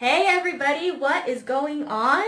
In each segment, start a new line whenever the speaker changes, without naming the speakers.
Hey everybody, what is going on?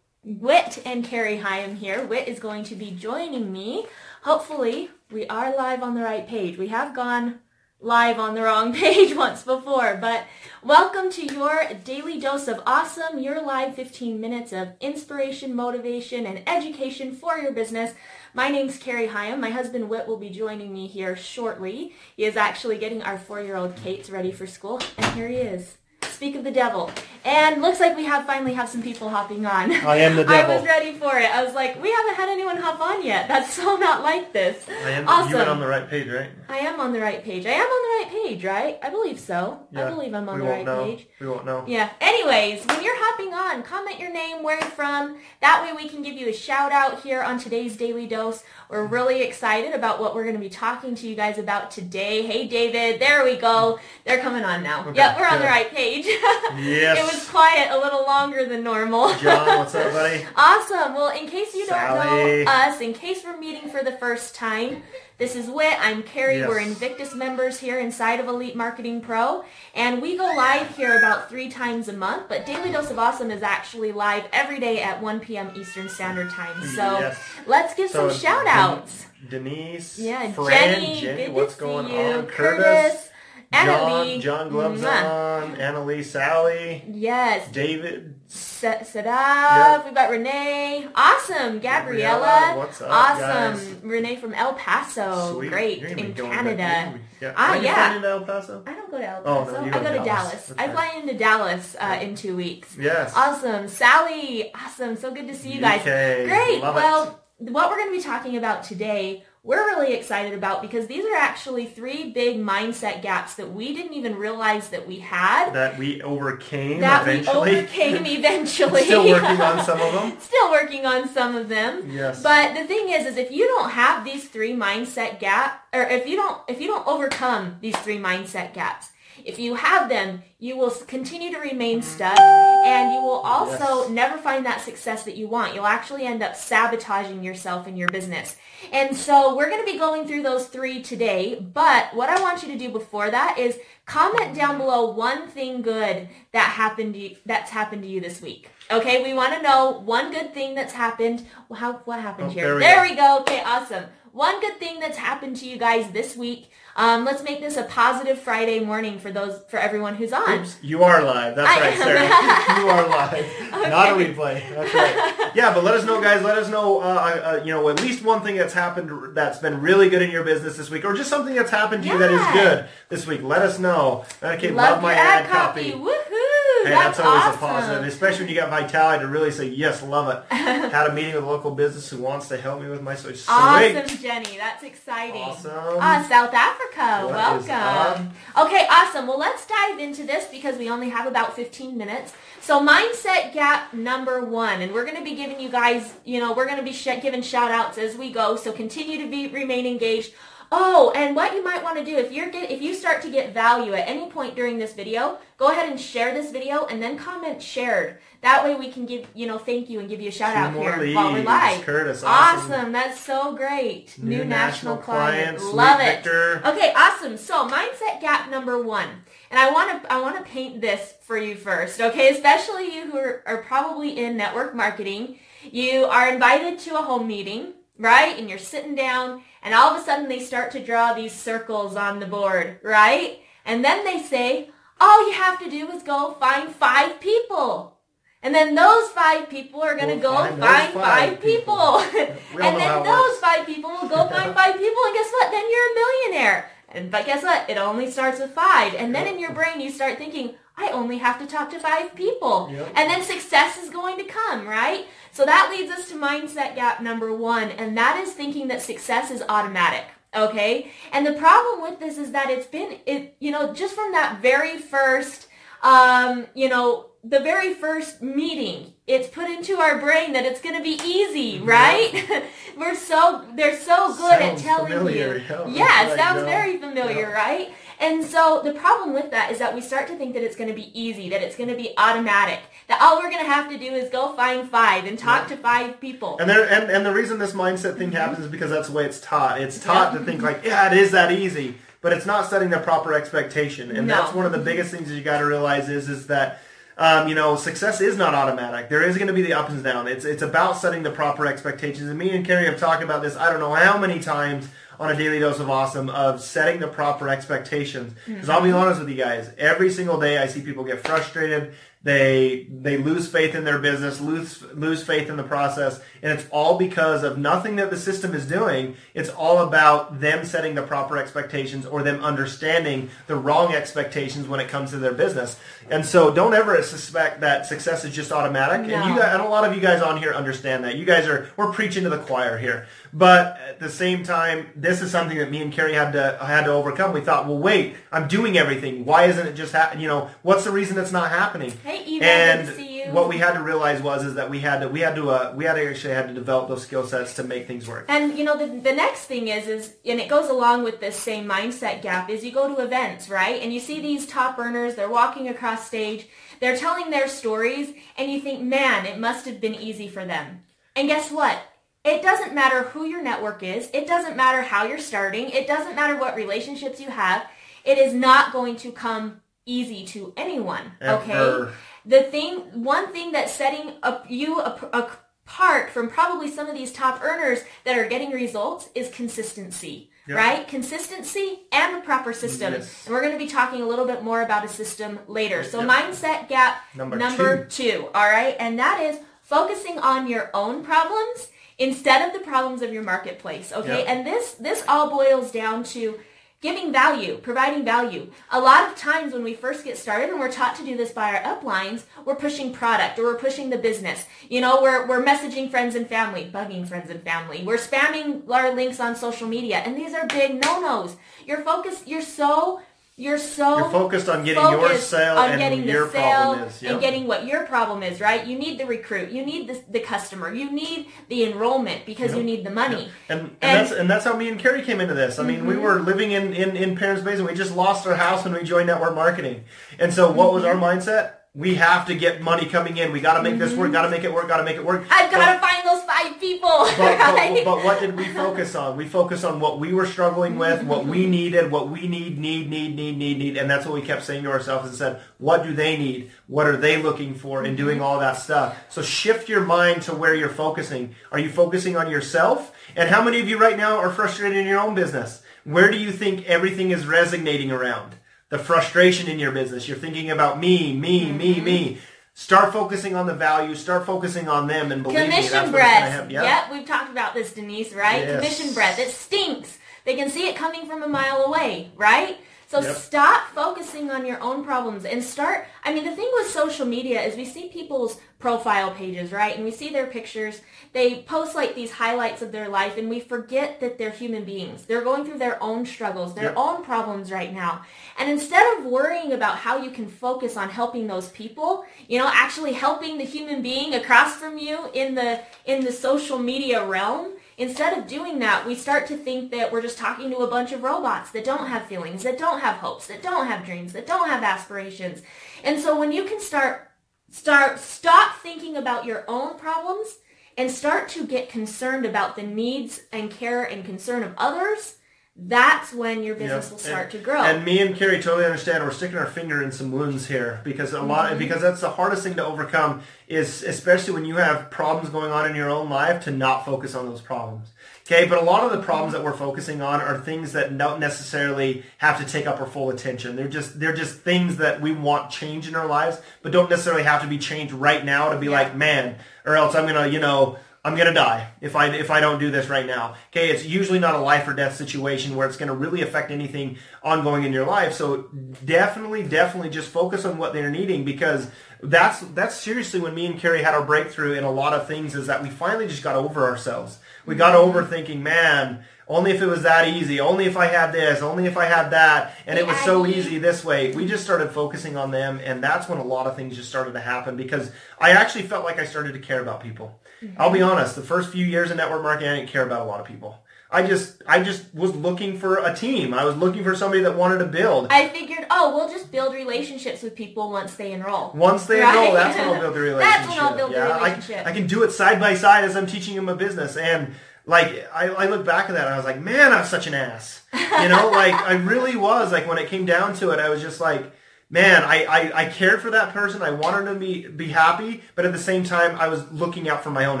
Whit and Carrie Hyam here. Whit is going to be joining me. Hopefully, we are live on the right page. We have gone live on the wrong page once before, but welcome to your daily dose of awesome, your live 15 minutes of inspiration, motivation, and education for your business. My name's Carrie Hyam. My husband Whit will be joining me here shortly. He is actually getting our four-year-old Kate ready for school, and here he is. Speak of the devil. And looks like we have finally have some people hopping on.
I am the devil.
I was ready for it. I was like, we haven't had anyone hop on yet. That's so not like this.
I am.
Awesome.
You went on the right page, right?
I am on the right page. I am on the right page, right? I believe so. I believe I'm on the right
know.
page.
We won't know.
Yeah. Anyways, when you're hopping on, comment your name, where you're from. That way we can give you a shout out here on today's Daily Dose. We're really excited about what we're going to be talking to you guys about today. Hey, David. There we go. They're coming on now.
Okay,
yep, we're on the right page.
Yes.
it was quiet a little longer than normal.
John, what's up, buddy?
Awesome. Well, in case you don't know us, in case we're meeting for the first time, this is Whit. I'm Carrie.
Yes.
We're Invictus members here inside of Elite Marketing Pro, and we go live here about three times a month. But Daily Dose of Awesome is actually live every day at 1 p.m. Eastern Standard Time. So
Yes.
let's give
So,
some shout outs.
Denise.
Yeah,
Fran,
Jenny,
Jenny,
good
what's
to
going
see you.
on?
Curtis, Anna
John, John Gloves
Mwah.
on. Annalie, Sally,
Yes,
David,
Sa- Sadaf,
Yep.
we've got Renee, awesome, Gabriella,
Gabriella, what's up,
awesome,
guys?
Renee from El Paso,
Sweet.
great,
You're gonna be
in Canada.
Yeah.
Ah,
Are you
yeah.
into El Paso?
I don't go to El
Oh,
Paso,
no, you
I
go
go
to
to
Dallas.
Dallas. I fly into Dallas uh, in two weeks.
Yes.
Awesome, Sally, awesome, so good to see you guys.
UK,
Great,
love it.
well, what we're going to be talking about today, we're really excited about because these are actually three big mindset gaps that we didn't even realize that we had.
That we overcame
that
eventually.
we overcame eventually.
Still working on some of them.
Still working on some of them.
Yes.
But the thing is, is if you don't have these three mindset gap, or if you don't, if you don't overcome these three mindset gaps, if you have them, you will continue to remain mm. stuck, and you will also
Yes.
never find that success that you want. You'll actually end up sabotaging yourself and your business. And so we're going to be going through those three today. But what I want you to do before that is comment down below one thing good that happened to you, that's happened to you this week. Okay, we want to know one good thing that's happened. How what happened
Oh,
here?
there we
there we go. Okay, awesome. One good thing that's happened to you guys this week. Um, let's make this a positive Friday morning for those for everyone who's on.
Oops, you are live. That's
I
right. Sarah. you are live. Not a replay. That's right. Yeah, but let us know, guys. Let us know, uh, uh, you know, at least one thing that's happened that's been really good in your business this week, or just something that's happened to you that is good this week. Let us know. Okay,
Love,
love, my
your ad copy.
copy.
Woohoo!
Hey,
that's,
that's, always
awesome.
a positive, especially when you got vitality to really say yes, love it. Had a meeting with a local business who wants to help me with my switch. Sweet.
Awesome, Jenny. That's exciting.
Awesome.
Ah, South Africa.
What
Welcome. Okay, awesome. Well, let's dive into this because we only have about 15 minutes. So, mindset gap number one, and we're going to be giving you guys, you know, we're going to be sh- giving shout outs as we go. So, continue to be remain engaged. Oh, and what you might want to do if you're get if you start to get value at any point during this video, go ahead and share this video and then comment shared. That way we can give you know thank you and give you a shout
Two
out
more
here while we're live.
Curtis,
awesome.
awesome.
That's so great. New,
New
national,
national
client. Love it.
Victor.
Okay, awesome. So mindset gap number one, and I want to I want to paint this for you first. Okay, especially you who are, are probably in network marketing. You are invited to a home meeting, right? And you're sitting down, and all of a sudden they start to draw these circles on the board, right? And then they say, all you have to do is go find five people. And then those five people are going to
Go
go
find
find, five,
five
people.
people.
And then those five people will go find five people, and guess what? Then you're a millionaire. And but guess what? It only starts with five. And then in your brain you start thinking, I only have to talk to five people.
Yep.
And then success is going to come, right? So that leads us to mindset gap number one, and that is thinking that success is automatic. Okay? And the problem with this is that it's been it you know, just from that very first um, you know, the very first meeting, it's put into our brain that it's going to be easy, right? We're so they're so good at telling
familiar,
you.
yeah.
Yeah, it sounds
yeah.
very familiar,
Yeah.
right? And so the problem with that is that we start to think that it's going to be easy, that it's going to be automatic, that all we're going to have to do is go find five and talk to five people.
And there, and, and the reason this mindset thing happens is because that's the way it's taught. It's taught to think like, yeah, it is that easy, but it's not setting the proper expectation. And
No.
that's one of the biggest things that you got to realize is is that um, you know, success is not automatic. There is going to be the ups and downs. It's it's about setting the proper expectations. And me and Carrie have talked about this. I don't know how many times on a daily dose of awesome of setting the proper expectations. Because I'll be honest with you guys, every single day I see people get frustrated. They they lose faith in their business, lose lose faith in the process, and it's all because of nothing that the system is doing. It's all about them setting the proper expectations or them understanding the wrong expectations when it comes to their business. And so don't ever suspect that success is just automatic. And you guys, and a lot of you guys on here understand that. You guys are we're preaching to the choir here. But at the same time, this is something that me and Carrie had to had to overcome. We thought, well, wait, I'm doing everything. Why isn't it just happening? You know, what's the reason it's not happening?
Hey, Eva,
and
good to see you.
what we had to realize was is that we had to we had to uh, we had to actually had to develop those skill sets to make things work.
And you know the the next thing is is and it goes along with this same mindset gap is you go to events, right? And you see these top earners, they're walking across stage, they're telling their stories and you think, "Man, it must have been easy for them." And guess what? It doesn't matter who your network is. It doesn't matter how you're starting. It doesn't matter what relationships you have. It is not going to come easy to anyone, okay?
Ever.
the thing one thing that's setting up you apart from probably some of these top earners that are getting results is consistency
Yep.
right consistency and a proper system
Yes.
and we're going to be talking a little bit more about a system later so
Yep.
mindset gap
Number number
two all right and that is focusing on your own problems instead of the problems of your marketplace okay
Yep.
and this this all boils down to giving value, providing value. A lot of times when we first get started and we're taught to do this by our uplines, we're pushing product or we're pushing the business. You know, we're, we're messaging friends and family, bugging friends and family. We're spamming our links on social media. And these are big no-nos. You're focused, you're so, you're so
You're focused on getting your
focused
sale
on
and
getting
your
sale
problem is.
and getting what your problem is, right? You need the recruit, you need the, the customer, you need the enrollment because you need the money.
And, and,
And-
that's and that's how me and Carrie came into this. I mean, we
Mm-hmm.
were living in, in, in Parents Basin. We just lost our house when we joined network marketing. And so what was our
Mm-hmm.
mindset? We have to get money coming in. We got to make this work. Got to make it work. Got to make it work.
I've got to find those five people,
but, but,
right?
but what did we focus on? We focused on what we were struggling with, what we needed, what we need, need, need, need, need, need, and that's what we kept saying to ourselves and said, what do they need? What are they looking for? And doing mm-hmm. all that stuff. So shift your mind to where you're focusing. Are you focusing on yourself? And how many of you right now are frustrated in your own business? Where do you think everything is resonating around? The frustration in your business. You're thinking about me, me, me, mm-hmm. me. Start focusing on the value. Start focusing on them, and believe me, that's
Commission
what's going to
Yep, we've talked about this, Denise, right?
Yes.
Commission breath It stinks. They can see it coming from a mile away, right? So
Yep.
stop focusing on your own problems and start. I mean, the thing with social media is we see people's profile pages, right? And we see their pictures. They post like these highlights of their life and we forget that they're human beings. They're going through their own struggles, their
Yep.
own problems right now. And instead of worrying about how you can focus on helping those people, you know, actually helping the human being across from you in the in the social media realm, instead of doing that, we start to think that we're just talking to a bunch of robots that don't have feelings, that don't have hopes, that don't have dreams, that don't have aspirations. And so when you can start start stop thinking about your own problems and start to get concerned about the needs and care and concern of others, that's when your business
Yep.
will start
and,
to grow.
And me and Carrie totally understand. We're sticking our finger in some wounds here because a lot
Mm-hmm.
because that's the hardest thing to overcome is especially when you have problems going on in your own life to not focus on those problems. Okay, but a lot of the problems that we're focusing on are things that don't necessarily have to take up our full attention. They're just they're just things that we want change in our lives, but don't necessarily have to be changed right now to be
Yeah.
like, man, or else I'm gonna, you know, I'm gonna die if I if I don't do this right now. Okay, it's usually not a life or death situation where it's gonna really affect anything ongoing in your life. So definitely, definitely just focus on what they're needing because that's that's seriously when me and Carrie had our breakthrough in a lot of things is that we finally just got over ourselves. We got mm-hmm. over thinking, man, only if it was that easy, only if I had this, only if I had that, and it was so easy this way. We just started focusing on them, and that's when a lot of things just started to happen because I actually felt like I started to care about people. I'll be honest, the first few years in network marketing, I didn't care about a lot of people. I just, I just was looking for a team. I was looking for somebody that wanted to build.
I figured, oh, we'll just build relationships with people once they enroll.
Once they
Right?
enroll, that's when I'll build the relationship.
That's when I'll build the
yeah, I-
relationship.
I, can do it side by side as I'm teaching them a business. And like, I, I look back at that and I was like, man, I was such an ass. You know, like I really was. Like when it came down to it, I was just like, man, I, I, I cared for that person. I wanted them to be, be happy, but at the same time, I was looking out for my own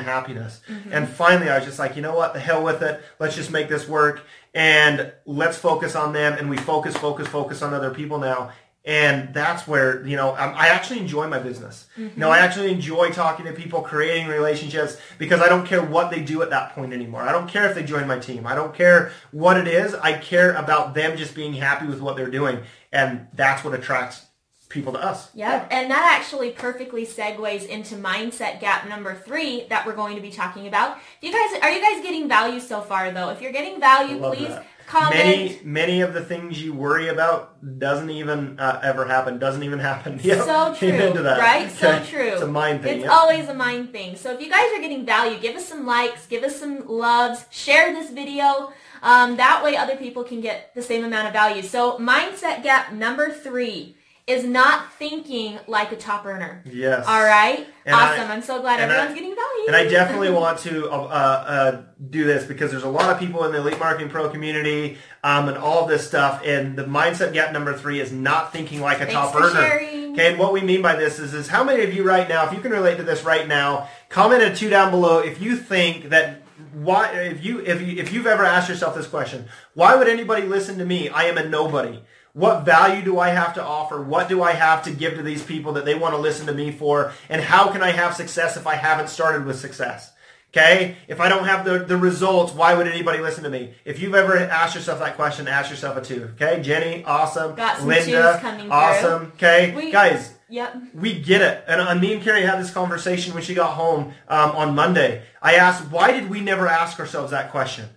happiness.
Mm-hmm.
And finally, I was just like, you know what? The hell with it. Let's just make this work and let's focus on them. And we focus, focus, focus on other people now. And that's where, you know, um, I actually enjoy my business. You know, I mm-hmm. actually enjoy talking to people, creating relationships because I don't care what they do at that point anymore. I don't care if they join my team. I don't care what it is. I care about them just being happy with what they're doing. And that's what attracts people to us.
Yep. And that actually perfectly segues into mindset gap number three that we're going to be talking about. You guys, are you guys getting value so far though? If you're getting value, please
that.
Comment.
Many, many of the things you worry about doesn't even uh, ever happen. Doesn't even happen. Yep.
So true,
Amen to that.
right? So
Okay.
true.
It's a mind thing.
It's
yep.
always a mind thing. So if you guys are getting value, give us some likes, give us some loves, share this video. Um, that way other people can get the same amount of value. So mindset gap number three is not thinking like a top earner.
Yes.
All right?
And
awesome. I, am so glad
and I-
everyone's getting value.
And I definitely want to uh, uh, do this because there's a lot of people in the Elite Marketing Pro community um, and all of this stuff. And the mindset gap number three is not thinking like a
Thanks
top earner.
sharing.
Okay, and what we mean by this is, is how many of you right now, if you can relate to this right now, comment a two down below if you think that why if you if you if you've ever asked yourself this question, why would anybody listen to me? I am a nobody. What value do I have to offer? What do I have to give to these people that they want to listen to me for? And how can I have success if I haven't started with success? Okay? If I don't have the, the results, why would anybody listen to me? If you've ever asked yourself that question, ask yourself a two. Okay? Jenny, awesome.
Got some
Linda,
coming through.
awesome. Okay?
We-
Guys,
Yep.
we get it. And uh, me and Carrie had this conversation when she got home um, on Monday. I asked, why did we never ask ourselves that question?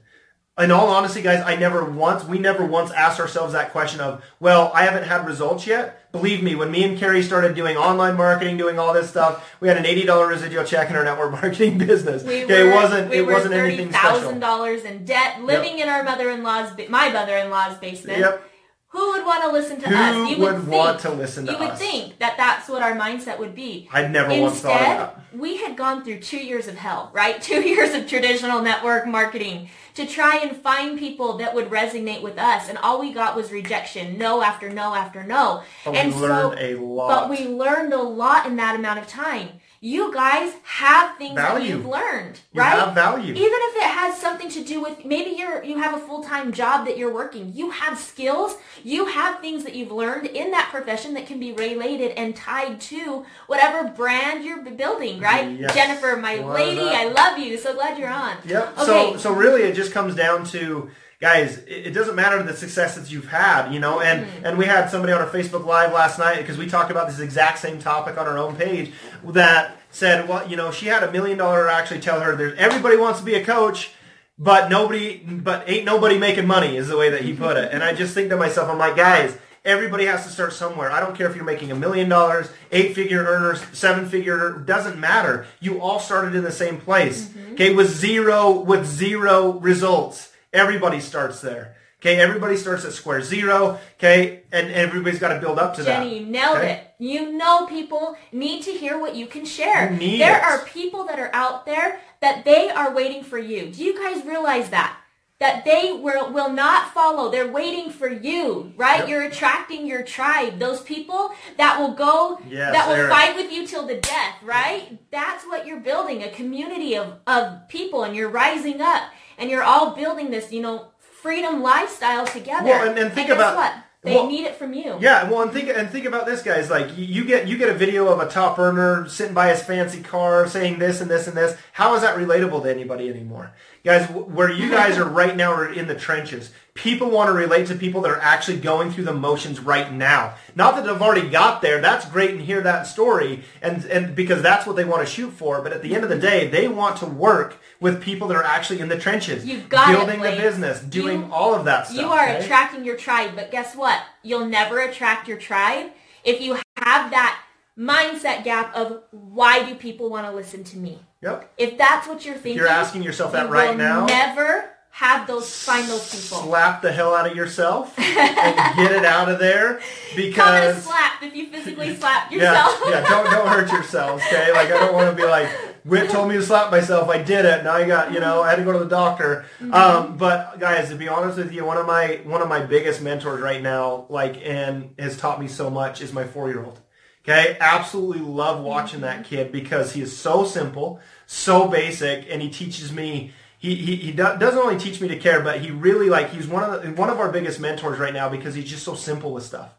In all honesty, guys, I never once, we never once asked ourselves that question of, well, I haven't had results yet. Believe me, when me and Carrie started doing online marketing, doing all this stuff, we had an $80 residual check in our network marketing business.
We
okay,
were,
it wasn't,
we
it
were
wasn't anything special.
$30,000 in debt, living in our mother-in-law's, my mother-in-law's basement.
Yep.
Who would want to listen to
Who
us? You
would
think,
want to listen to
You would think that that's what our mindset would be.
I'd never once thought of
Instead,
that.
we had gone through two years of hell, right? Two years of traditional network marketing to try and find people that would resonate with us. And all we got was rejection, no after no after no.
But we
and
learned
so,
a lot.
But we learned a lot in that amount of time. You guys have things that you've learned,
You
right?
have value.
Even if it has something to do with maybe you're you have a full-time job that you're working. You have skills, you have things that you've learned in that profession that can be related and tied to whatever brand you're building, right?
Yes.
Jennifer, my
Love
lady. I love you. So glad you're on.
Yep.
Okay.
So so really, it just comes down to guys. It, it doesn't matter the success that you've had, you know. And
Mm-hmm.
and we had somebody on our Facebook Live last night because we talked about this exact same topic on our own page that said, well, you know, she had a million dollar actually tell her there's everybody wants to be a coach. But nobody, but ain't nobody making money is the way that he put it. And I just think to myself, I'm like, guys, everybody has to start somewhere. I don't care if you're making a million dollars, eight figure earners, seven figure, doesn't matter. You all started in the same place. Okay, with zero, with zero results. Everybody starts there. Okay, everybody starts at square zero. Okay, and everybody's got to build up to that.
Jenny, you nailed
Okay?
it. You know people need to hear what you can share.
You
there
it.
are people that are out there that they are waiting for you. Do you guys realize that? That they will, will not follow. They're waiting for you, right?
Yep.
You're attracting your tribe. Those people that will go,
Yes,
that will fight with you till the death, right? That's what you're building, a community of, of people and you're rising up and you're all building this, you know, freedom lifestyle together.
Well, and- and think
guess
about-
what? They
well-
need it from you.
Yeah, well, and think and think about this, guys. Like you get you get a video of a top earner sitting by his fancy car, saying this and this and this. How is that relatable to anybody anymore, guys? Where you guys are right now are in the trenches. People want to relate to people that are actually going through the motions right now. Not that they've already got there. That's great and hear that story, and and because that's what they want to shoot for. But at the end of the day, they want to work with people that are actually in the trenches,
You've got it,
building the business, doing
You-
all of that stuff.
You are attracting your tribe, but guess what? You'll never attract your tribe if you have that mindset gap of why do people want to listen to me?
Yep.
If that's what you're thinking,
you're asking yourself that
you
right now-
never have those find those people.
Slap the hell out of yourself and get it out of there
Call it a
because
slap if you physically slap
yeah,
yourself.
yeah, don't don't hurt yourselves, okay? Like I don't want to be like Whit told me to slap myself. I did it. Now I got you know I had to go to the doctor.
Mm-hmm.
Um, but guys, to be honest with you, one of my one of my biggest mentors right now, like and has taught me so much, is my four year old. Okay, absolutely love watching
Mm-hmm.
that kid because he is so simple, so basic, and he teaches me. He, he, he doesn't only teach me to care, but he really like he's one of the, one of our biggest mentors right now because he's just so simple with stuff.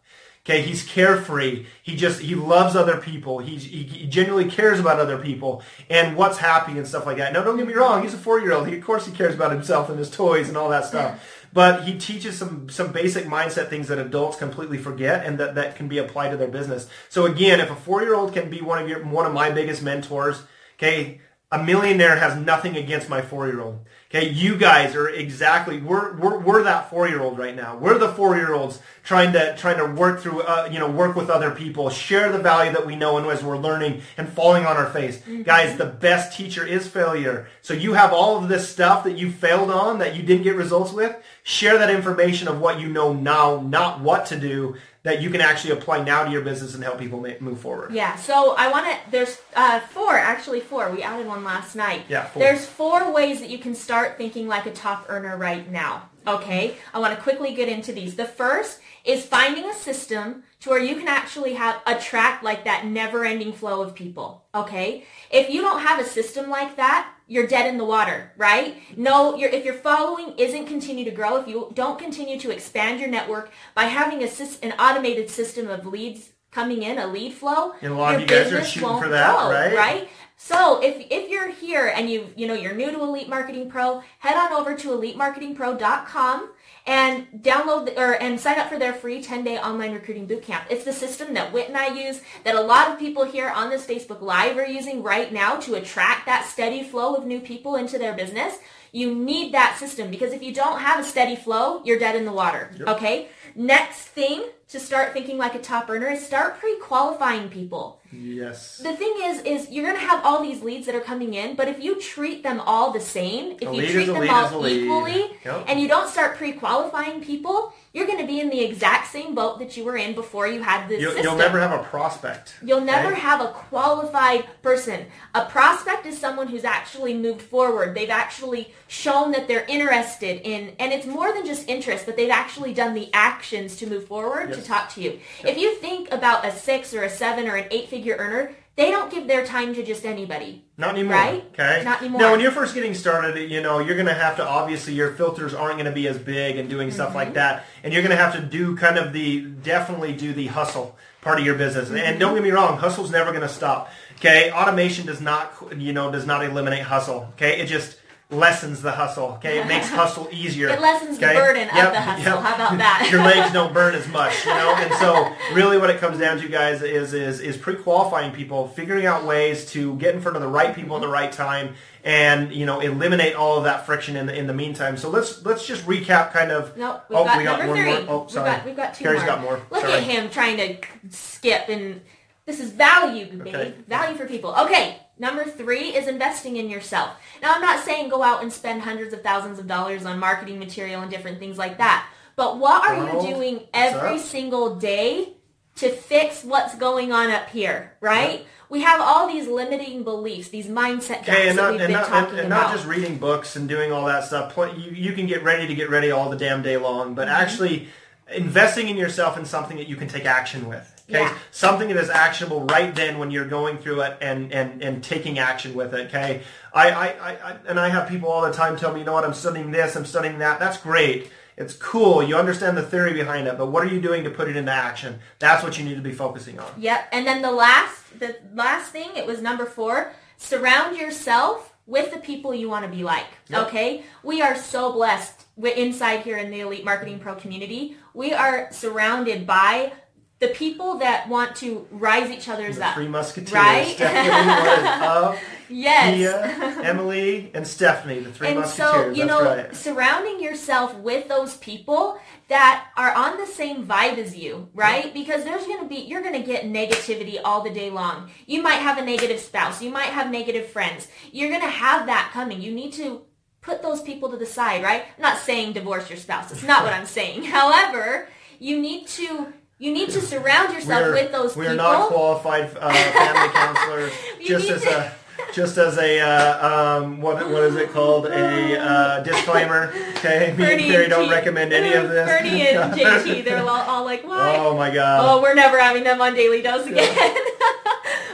Okay, he's carefree. He just he loves other people. He he genuinely cares about other people and what's happy and stuff like that. Now, don't get me wrong. He's a four year old. He, of course, he cares about himself and his toys and all that stuff. But he teaches some some basic mindset things that adults completely forget and that, that can be applied to their business. So again, if a four year old can be one of your one of my biggest mentors, okay, a millionaire has nothing against my four year old. Okay, you guys are exactly we're we're, we're that four year old right now. We're the four year olds trying to trying to work through uh, you know work with other people, share the value that we know, and as we're learning and falling on our face, guys, the best teacher is failure. So you have all of this stuff that you failed on that you didn't get results with. Share that information of what you know now, not what to do that you can actually apply now to your business and help people ma- move forward.
Yeah, so I want to, there's uh, four, actually four. We added one last night.
Yeah, four.
There's four ways that you can start thinking like a top earner right now. Okay, I want to quickly get into these. The first is finding a system to where you can actually have attract like that never-ending flow of people. Okay, if you don't have a system like that, you're dead in the water, right? No, you're, if your following isn't continue to grow, if you don't continue to expand your network by having a an automated system of leads coming in, a lead flow,
And a lot of
your
you guys are
business
shooting
won't
for that,
grow,
right?
Right. So if if you're here and you you know you're new to Elite Marketing Pro, head on over to elitemarketingpro.com and download or and sign up for their free 10-day online recruiting bootcamp. It's the system that Whit and I use, that a lot of people here on this Facebook Live are using right now to attract that steady flow of new people into their business. You need that system because if you don't have a steady flow, you're dead in the water. Okay? Next thing to start thinking like a top earner is start pre-qualifying people
Yes.
the thing is is you're going to have all these leads that are coming in but if you treat them all the same if you treat them
lead is a
all equally
Yep.
and you don't start pre-qualifying people you're going to be in the exact same boat that you were in before you had this
You'll, you'll never have a prospect.
You'll never
okay?
have a qualified person. A prospect is someone who's actually moved forward. They've actually shown that they're interested in, and it's more than just interest, but they've actually done the actions to move forward to talk to you. If you think about a six or a seven or an eight figure earner, they don't give their time to just anybody.
Not anymore.
Right?
Okay.
Not anymore.
Now, when you're first getting started, you know you're going to have to obviously your filters aren't going to be as big and doing stuff
Mm-hmm.
like that, and you're going to have to do kind of the definitely do the hustle part of your business.
Mm-hmm.
And don't get me wrong, hustle's never going to stop. Okay, automation does not you know does not eliminate hustle. Okay, it just lessens the hustle. Okay, it makes hustle easier.
It lessens the
okay?
burden of the hustle.
yep.
How about that?
Your legs don't burn as much, you know. And so, really, what it comes down to, guys, is is is pre-qualifying people, figuring out ways to get in front of the right people at the right time, and you know, eliminate all of that friction in the in the meantime. So let's let's just recap, kind of.
No, we've
oh,
got
we got
number
one
three.
more. Oh, sorry.
We've got, we've got two
Carrie's
more.
got more.
Look
Sorry.
at him trying to skip, and this is value, babe.
Okay.
Value for people. Okay, number three is investing in yourself. Now, I'm not saying go out and spend hundreds of thousands of dollars on marketing material and different things like that. But what are you doing every single day to fix what's going on up here, right? We have all these limiting beliefs, these mindset gaps
Okay, and
that
not
we've
and
been
not,
talking
and, and
about.
not just reading books and doing all that stuff. You you can get ready to get ready all the damn day long, but
Mm-hmm.
actually investing in yourself in something that you can take action with. Okay,
Yeah.
something that is actionable right then when you're going through it and and and taking action with it. Okay, I I, I, and I have people all the time tell me, you know what, I'm studying this, I'm studying that. That's great. It's cool. You understand the theory behind it, but what are you doing to put it into action? That's what you need to be focusing on.
Yep. And then the last, the last thing, it was number four. Surround yourself with the people you want to be like.
Yep.
Okay. We are so blessed. We're inside here in the Elite Marketing Pro community. We are surrounded by the people that want to rise each other's
The
up.
Three Musketeers,
Right?
Stephanie, up?
Yes.
Mia, Emily, and Stephanie, the three
and
musketeers.
so you
That's
know
right.
surrounding yourself with those people that are on the same vibe as you right because there's going to be you're going to get negativity all the day long you might have a negative spouse you might have negative friends you're going to have that coming you need to put those people to the side, right? I'm not saying divorce your spouse. It's not what I'm saying. However, you need to you need to surround yourself
We're-
with those people.
we are not qualified uh, family counselors. Just as
to-
a just as a uh, um, what what is it called a uh, disclaimer. Okay, me and
Ferny
Carrie
and
don't
G-
recommend any of this.
Ferny and JT, they're all, all like, why?
Oh my god.
Oh, we're never having them on Daily Dose again.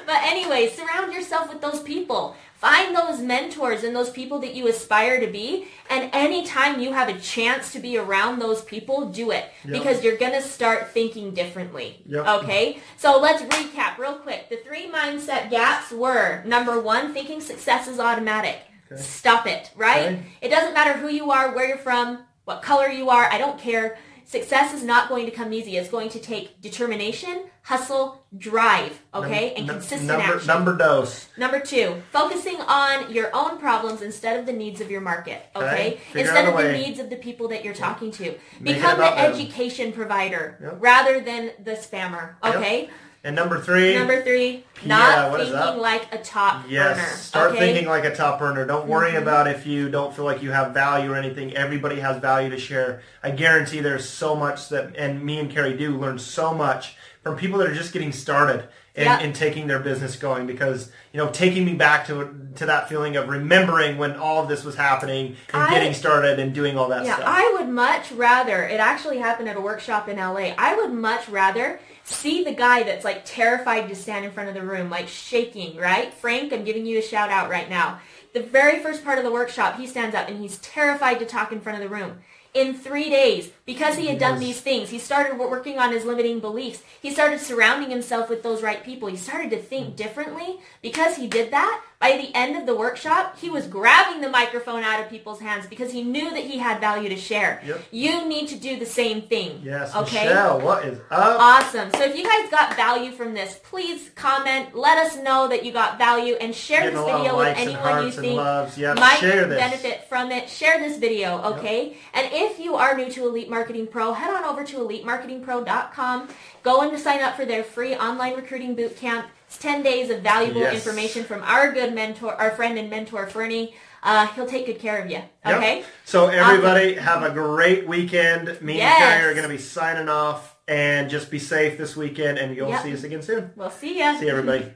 but anyway, surround yourself with those people. Find those mentors and those people that you aspire to be. And anytime you have a chance to be around those people, do it.
Yep.
Because you're going to start thinking differently.
Yep.
Okay? So let's recap real quick. The three mindset gaps were number one, thinking success is automatic.
Okay.
Stop it, right?
Okay.
It doesn't matter who you are, where you're from, what color you are. I don't care. Success is not going to come easy. It's going to take determination, hustle, drive, okay, and
Num-
consistent
number,
action.
Number dose.
Number two, focusing on your own problems instead of the needs of your market,
Okay.
okay? Instead of the needs of the people that you're talking to.
Make
Become the
about them.
education provider
Yep.
rather than the spammer,
Yep. And number three.
Number three, not
what is
thinking like a top
Yes,
earner.
start
okay?
thinking like a top earner. Don't worry
Mhm.
about if you don't feel like you have value or anything. Everybody has value to share. I guarantee there's so much that, and me and Carrie do learn so much from people that are just getting started and,
Yep.
and taking their business going. Because you know, taking me back to to that feeling of remembering when all of this was happening and
I-
getting started and doing all that
Yeah,
stuff.
I would much rather, it actually happened at a workshop in LA. I would much rather see the guy that's like terrified to stand in front of the room, like shaking, right? Frank, I'm giving you a shout out right now. The very first part of the workshop, he stands up and he's terrified to talk in front of the room. In three days, because he had done these things, he started working on his limiting beliefs. He started surrounding himself with those right people. He started to think differently. Because he did that, by the end of the workshop, he was grabbing the microphone out of people's hands because he knew that he had value to share.
Yep.
You need to do the same thing.
yes,
Okay.
Michelle, what is up?
Awesome. So if you guys got value from this, please comment. Let us know that you got value and share
Getting
this
a lot of
video with anyone you think.
Yep,
might
share this.
benefit from it. Share this video, okay? And if you are new to Elite Marketing Pro, head on over to elitemarketingpro.com. Go in to sign up for their free online recruiting boot camp. It's 10 days of valuable
Yes.
information from our good mentor, our friend and mentor, Ferny. Uh, he'll take good care of you,
Yep.
okay?
So everybody have a great weekend. Me
Yes.
and Carrie are going to be signing off and just be safe this weekend and you'll
Yep.
see us again soon.
We'll see ya.
See everybody.